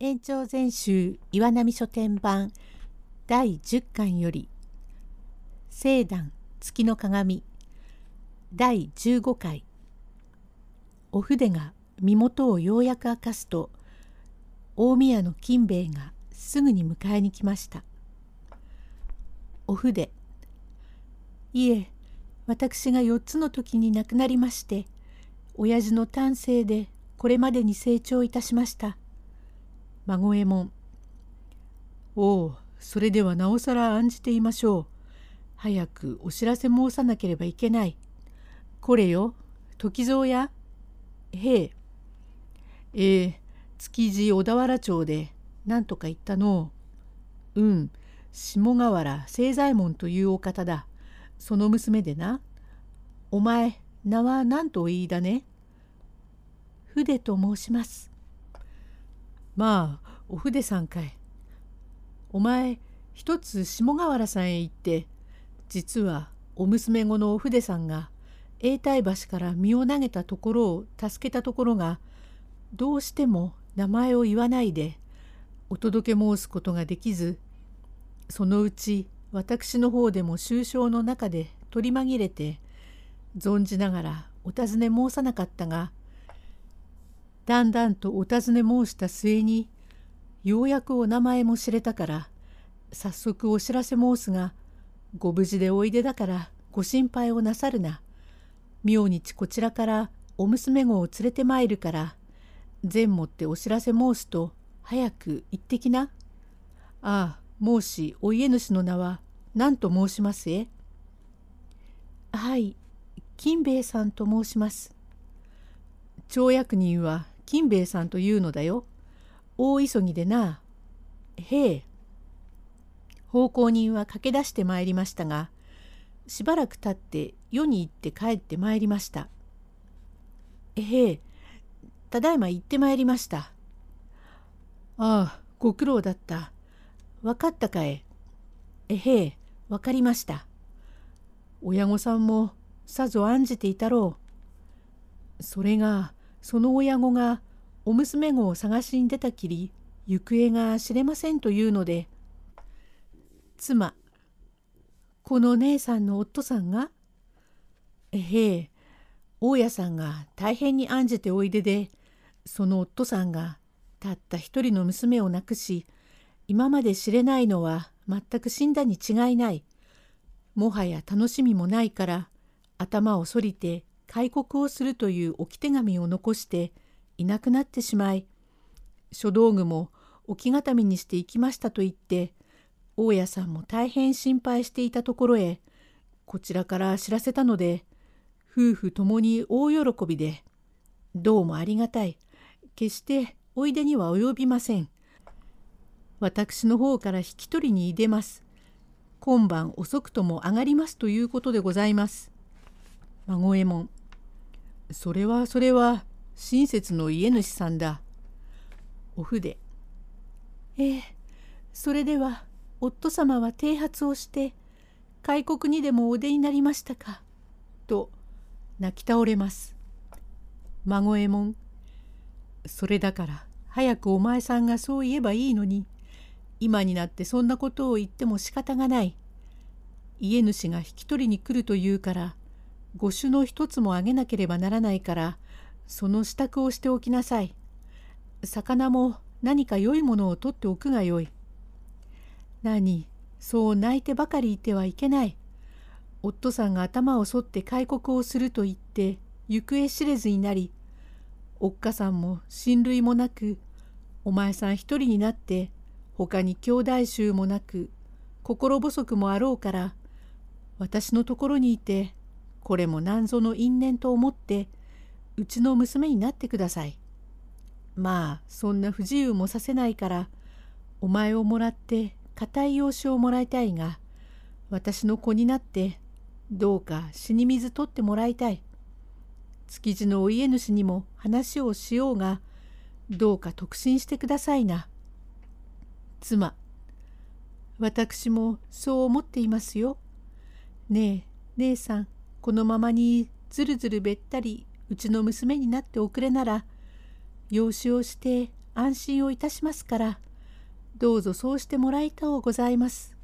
延長全集岩波書店版第10巻より聖壇月の鏡第15回お筆が身元をようやく明かすと大宮の金兵衛がすぐに迎えに来ました。お筆いえ私が4つの時に亡くなりまして親父の丹精でこれまでに成長いたしました。孫右衛門おおそれではなおさら案じていましょう。早くお知らせ申さなければいけない。これよ時蔵やへええー、築地小田原町で何とか言ったのうん下河原清左衛門というお方だ。その娘でな。お前名は何とお言いだね筆と申します。まあお筆さんかい。お前一つ下河原さんへ行って実はお娘子のお筆さんが永代橋から身を投げたところを助けたところがどうしても名前を言わないでお届け申すことができずそのうち私の方でも終章の中で取り紛れて存じながらお尋ね申さなかったがだんだんとお尋ね申した末にようやくお名前も知れたから早速お知らせ申すがご無事でおいでだからご心配をなさるな。明日こちらからお娘子を連れてまいるから前もってお知らせ申すと早く行ってきな。ああ申しお家主の名は何と申しますえはい金兵衛さんと申します。町役人は金兵衛さんというのだよ。大急ぎでな。へえ。奉公人は駆け出してまいりましたが、しばらく経って世に行って帰ってまいりました。へえ、ただいま行ってまいりました。ああ、ご苦労だった。わかったかえ。えへえ、わかりました。親御さんもさぞ案じていたろう。それが、その親子がお娘子を探しに出たきり行方が知れませんというので妻この姉さんの夫さんがえへえ大家さんが大変に案じておいででその夫さんがたった一人の娘を亡くし今まで知れないのは全く死んだに違いない。もはや楽しみもないから頭をそりて開国をするという置き手紙を残していなくなってしまい書道具も置き固めにしていきましたと言って大家さんも大変心配していたところへこちらから知らせたので夫婦ともに大喜びでどうもありがたい。決しておいでには及びません。私の方から引き取りに出ます。今晩遅くとも上がりますということでございます。孫右衛門。それはそれは親切の家主さんだ。お筆。ええ、それでは夫様は剃髪をして開国にでもお出になりましたか？と泣き倒れます。孫右衛門。それだから早くお前さんがそう言えばいいのに今になってそんなことを言っても仕方がない。家主が引き取りに来るというから御朱の一つもあげなければならないからその支度をしておきなさい。魚も何か良いものを取っておくがよい。何、そう泣いてばかりいてはいけない。夫さんが頭を剃って開国をすると言って行方知れずになり、おっかさんも親類もなく、お前さん一人になって他に兄弟衆もなく心細くもあろうから私のところにいてこれも何ぞの因縁と思ってうちの娘になってください。まあそんな不自由もさせないからお前をもらって固い養子をもらいたいが私の子になってどうか死に水取ってもらいたい。築地のお家主にも話をしようがどうか特進してくださいな。妻私もそう思っていますよ。ねえ姉さんこのままにずるずるべったりうちの娘になっておくれなら養子をして安心をいたしますからどうぞそうしてもらいたうございます。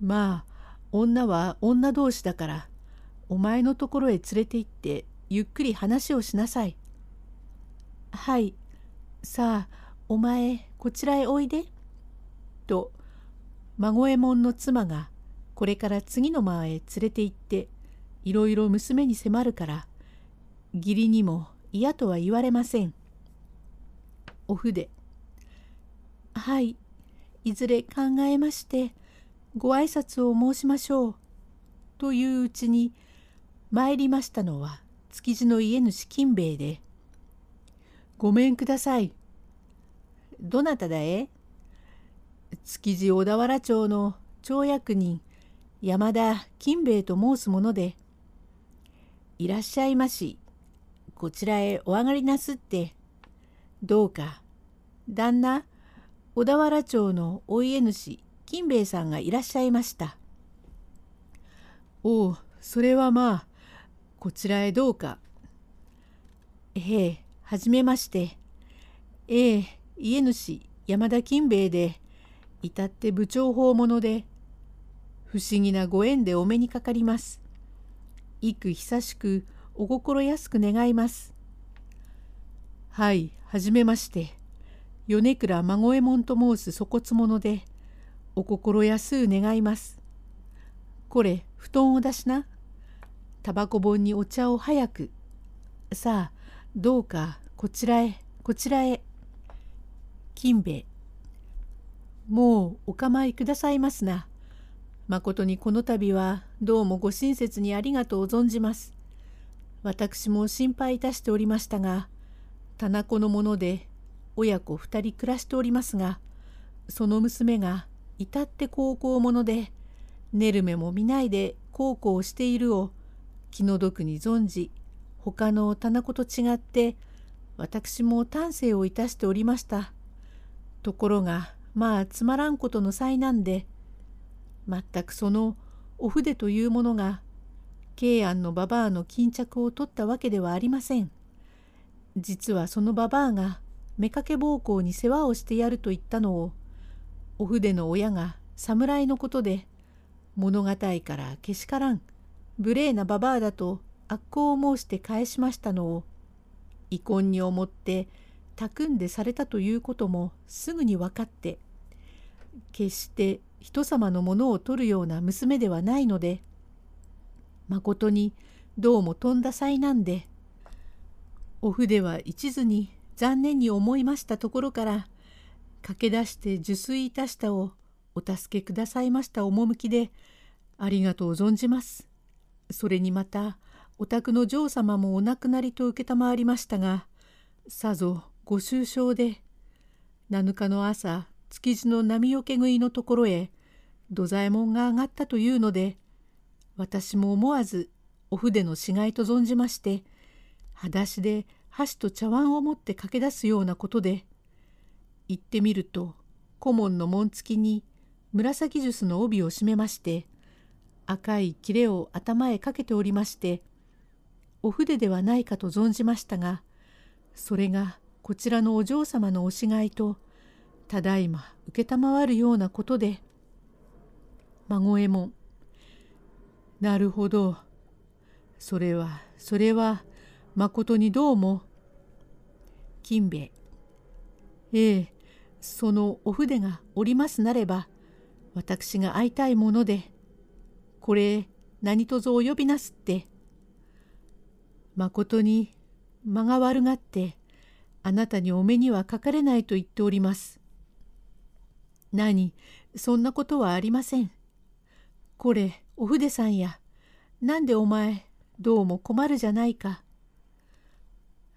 まあ女は女同士だからお前のところへ連れて行ってゆっくり話をしなさい。はいさあお前こちらへおいで」と孫右衛門の妻がこれから次の間へ連れて行っていろいろ娘に迫るから義理にも嫌とは言われません。お筆はいいずれ考えましてご挨拶を申しましょう。といううちに参りましたのは築地の家主金兵衛で「ごめんください。どなただえ？築地小田原町の町役人山田金兵衛と申すもので「いらっしゃいましこちらへお上がりなすってどうか旦那小田原町のお家主金兵衛さんがいらっしゃいました。おうそれはまあこちらへどうか。ええはじめまして。ええ家主山田金兵衛で至って部長訪問で不思議なご縁でお目にかかります。幾久しくお心安く願います。はい、はじめまして。米倉孫右衛門と申す粗骨者で、お心安う願います。これ、布団を出しな。タバコ本にお茶を早く。さあ、どうか、こちらへ、こちらへ。金兵衛。もうお構いくださいますな。まことにこの度はどうもご親切にありがとう存じます。私も心配いたしておりましたが、棚子のもので親子二人暮らしておりますが、その娘が至って高校者で、寝る目も見ないで孝行をしているを気の毒に存じ、他の棚子と違って、私も丹精をいたしておりました。ところが、まあつまらんことの災難で、全くそのお筆というものが慶安のババアの巾着を取ったわけではありません。実はそのババアが妾奉公に世話をしてやると言ったのをお筆の親が侍のことで物語からけしからん無礼なババアだと悪行を申して返しましたのを遺恨に思ってたくんでされたということもすぐに分かって決して人様のものを取るような娘ではないのでまことにどうもとんだ災難でお筆は一途に残念に思いましたところから駆け出して受水いたしたをお助けくださいました趣でありがとう存じます。それにまたお宅の嬢様もお亡くなりと承りましたがさぞご愁傷で7日の朝築地の波よけ食いのところへ土左衛門が上がったというので私も思わずお筆の死骸と存じまして裸足で箸と茶碗を持って駆け出すようなことで行ってみると顧問の紋付きに紫ジュースの帯を締めまして赤い切れを頭へかけておりましてお筆ではないかと存じましたがそれがこちらのお嬢様のおしがいとただいま承るようなことで孫右衛門なるほど。それは、それは、まことにどうも。金兵衛。ええ、そのお筆がおりますなれば、私が会いたいもので、これ何とぞお呼びなすって。まことに間が悪がって、あなたにお目にはかかれないと言っております。何、そんなことはありません。これ、お筆さんや、なんでお前、どうも困るじゃないか。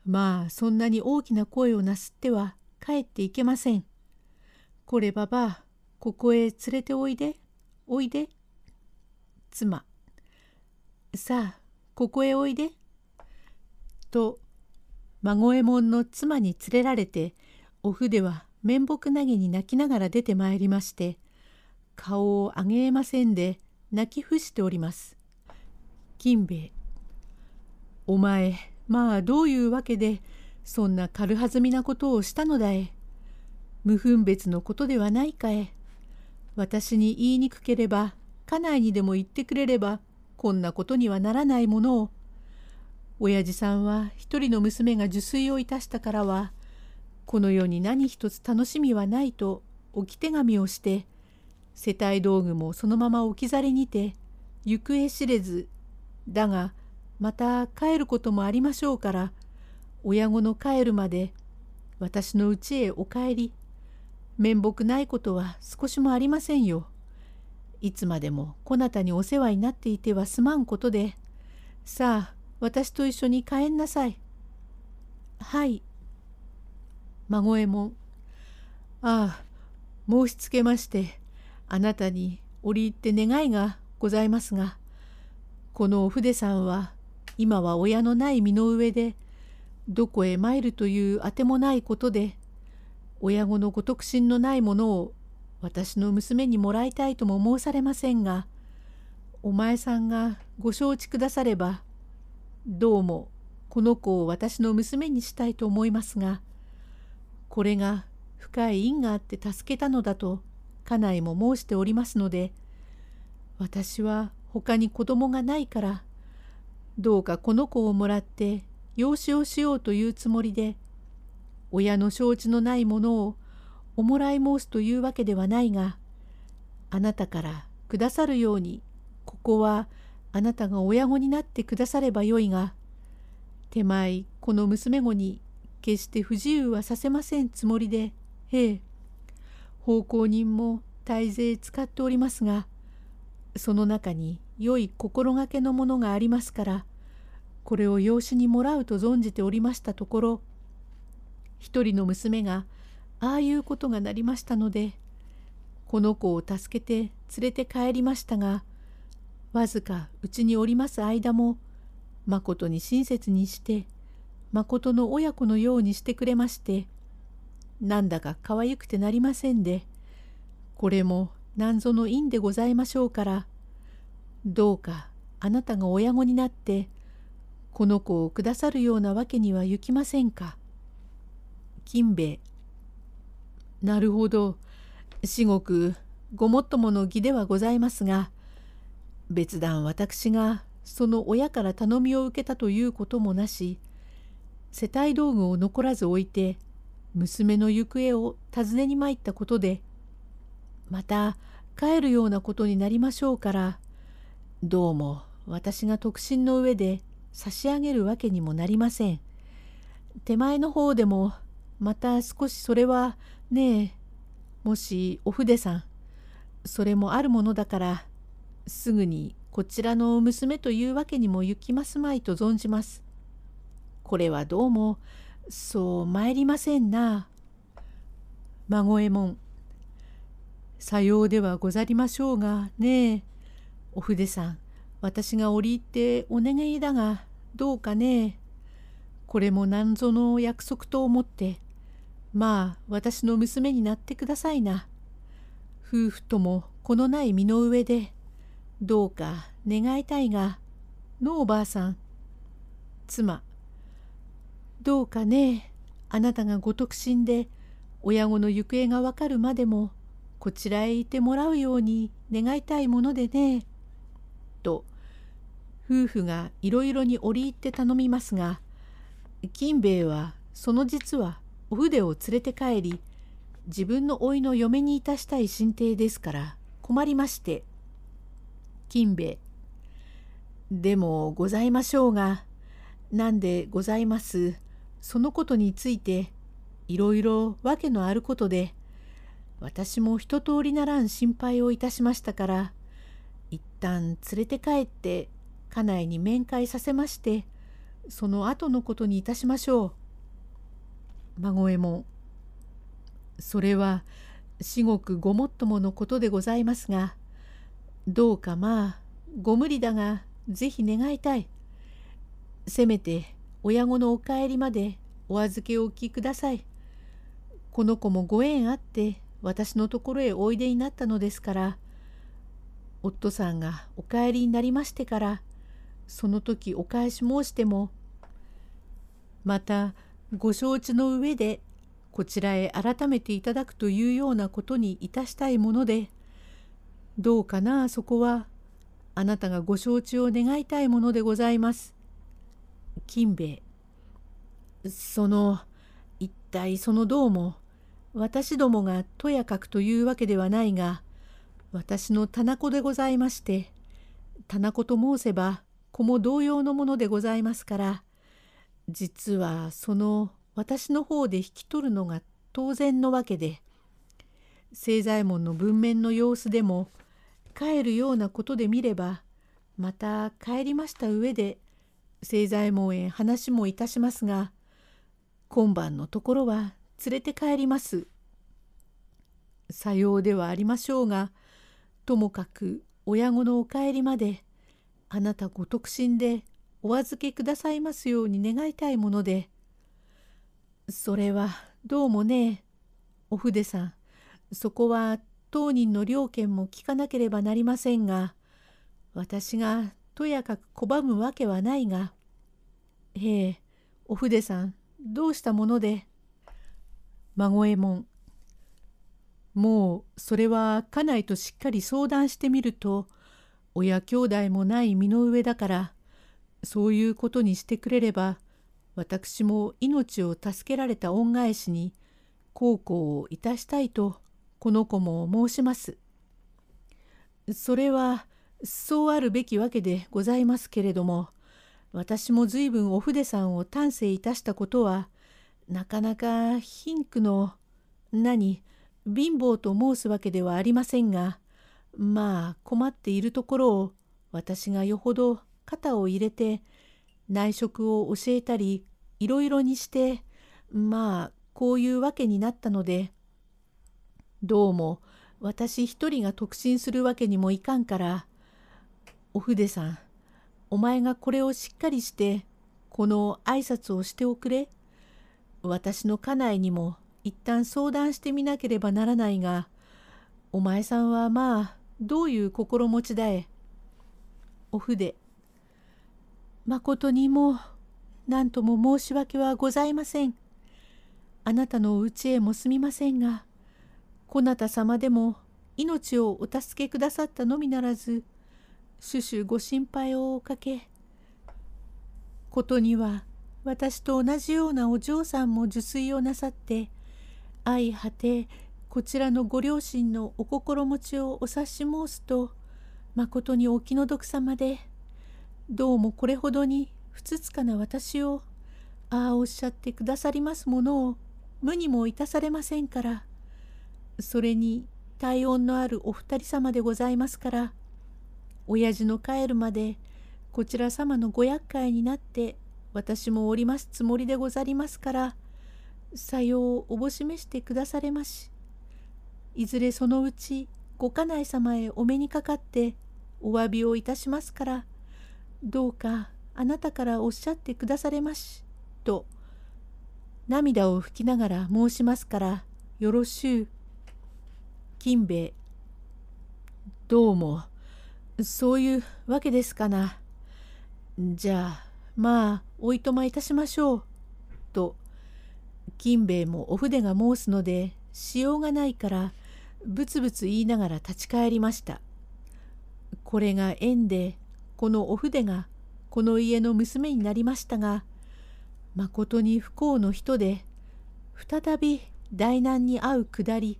まあ、そんなに大きな声をなすっては帰っていけません。こればばあ、ここへ連れておいで、おいで。妻。さあ、ここへおいで。と、孫右衛門の妻に連れられて、お筆は面目なぎに泣きながら出てまいりまして、顔を上げえませんで、泣き伏しております。金兵衛。お前、まあどういうわけで、そんな軽はずみなことをしたのだえ。無分別のことではないかえ。私に言いにくければ家内にでも言ってくれればこんなことにはならないものを。親父さんは一人の娘が受水をいたしたからはこの世に何一つ楽しみはないと置き手紙をして世帯道具もそのまま置き去りにて行方知れずだがまた帰ることもありましょうから親子の帰るまで私の家へお帰り面目ないことは少しもありませんよ。いつまでもこなたにお世話になっていてはすまんことでさあ私と一緒に帰んなさい。はい孫右衛門ああ申しつけましてあなたに折り入って願いがございますがこのお筆さんは今は親のない身の上でどこへ参るというあてもないことで親子のご得心のないものを私の娘にもらいたいとも申されませんがお前さんがご承知くださればどうもこの子を私の娘にしたいと思いますがこれが深い因があって助けたのだと家内も申しておりますので私は他に子供がないからどうかこの子をもらって養子をしようというつもりで親の承知のないものをおもらい申すというわけではないがあなたからくださるようにここはあなたが親子になってくださればよいが手前この娘子に決して不自由はさせませんつもりで、へえ、奉公人も大勢使っておりますが、その中に良い心がけのものがありますから、これを養子にもらうと存じておりましたところ、一人の娘がああいうことがなりましたので、この子を助けて連れて帰りましたが、わずかうちにおります間も、まことに親切にして、まことの親子のようにしてくれましてなんだか可愛くてなりませんでこれもなんぞの因でございましょうからどうかあなたが親子になってこの子をくださるようなわけにはいきませんか。金兵衛なるほど至極ごもっともの義ではございますが別段私がその親から頼みを受けたということもなし世帯道具を残らず置いて娘の行方を尋ねに参ったことでまた帰るようなことになりましょうからどうも私が特進の上で差し上げるわけにもなりません。手前の方でもまた少しそれはねえもしお筆さんそれもあるものだからすぐにこちらの娘というわけにも行きますまいと存じます。これはどうもそう参りませんな。孫右衛門さようではござりましょうがねえお筆さん私が折り入ってお願いだがどうかねこれも何ぞの約束と思ってまあ私の娘になってくださいな。夫婦とも子のない身の上でどうか願いたいがのおばあさん妻どうかね。あなたがご特進で親子の行方がわかるまでもこちらへいてもらうように願いたいものでね。と夫婦がいろいろに折り入って頼みますが金兵衛はその実はお筆を連れて帰り自分の甥の嫁にいたしたい進呈ですから困りまして。金兵衛でもございましょうがなんでございます。そのことについていろいろ訳のあることで私も一通りならん心配をいたしましたから一旦連れて帰って家内に面会させましてその後のことにいたしましょう。孫右衛門それは至極ごもっとものことでございますがどうかまあご無理だが是非願いたい。せめて親子のお帰りまでお預けをお聞きください。この子もご縁あって私のところへおいでになったのですから夫さんがお帰りになりましてからその時お返し申してもまたご承知の上でこちらへ改めていただくというようなことにいたしたいものでどうかなそこはあなたがご承知を願いたいものでございます。金兵衛。その一体そのどうも私どもがとやかくというわけではないが私の棚子でございまして棚子と申せば子も同様のものでございますから実はその私の方で引き取るのが当然のわけで清左衛門の文面の様子でも帰るようなことで見ればまた帰りました上で清左衛門へ話もいたしますが今晩のところは連れて帰ります。さようではありましょうがともかく親子のお帰りまであなたご特進でお預けくださいますように願いたいものでそれはどうもねお筆さんそこは当人の両見も聞かなければなりませんが私がとやかく拒むわけはないがへえお筆さんどうしたもので？孫右衛門もうそれは家内としっかり相談してみると親兄弟もない身の上だからそういうことにしてくれれば私も命を助けられた恩返しに孝行をいたしたいとこの子も申します。それはそうあるべきわけでございますけれども私も随分お筆さんを丹精いたしたことはなかなか貧苦の何貧乏と申すわけではありませんがまあ困っているところを私がよほど肩を入れて内職を教えたりいろいろにしてまあこういうわけになったのでどうも私一人が特進するわけにもいかんからお筆さんお前がこれをしっかりしてこの挨拶をしておくれ私の家内にも一旦相談してみなければならないがお前さんはまあどういう心持ちだえ。お筆まことにも何とも申し訳はございません。あなたのお家へもすみませんがこなた様でも命をお助けくださったのみならず種々ご心配をおかけ。ことには私と同じようなお嬢さんも受水をなさって相果てこちらのご両親のお心持ちをお察し申すとまことにお気の毒様でどうもこれほどにふつつかな私をああおっしゃってくださりますものを無にもいたされませんからそれに体温のあるお二人様でございますから親父の帰るまでこちら様のご厄介になって私もおりますつもりでござりますからさようおぼしめしてくだされまし。いずれそのうちご家内様へお目にかかってお詫びをいたしますから、どうかあなたからおっしゃってくだされまし。と、涙を拭きながら申しますから、よろしゅう。金兵衛、どうも、そういうわけですかな。じゃあ、まあ、おいとまいたしましょう。と、金兵衛もお筆が申すのでしようがないからブツブツ言いながら立ち返りました。これが縁でこのお筆がこの家の娘になりましたがまことに不幸の人で再び大難に遭うくだり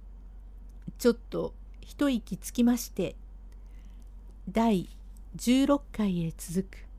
ちょっと一息つきまして第16回へ続く。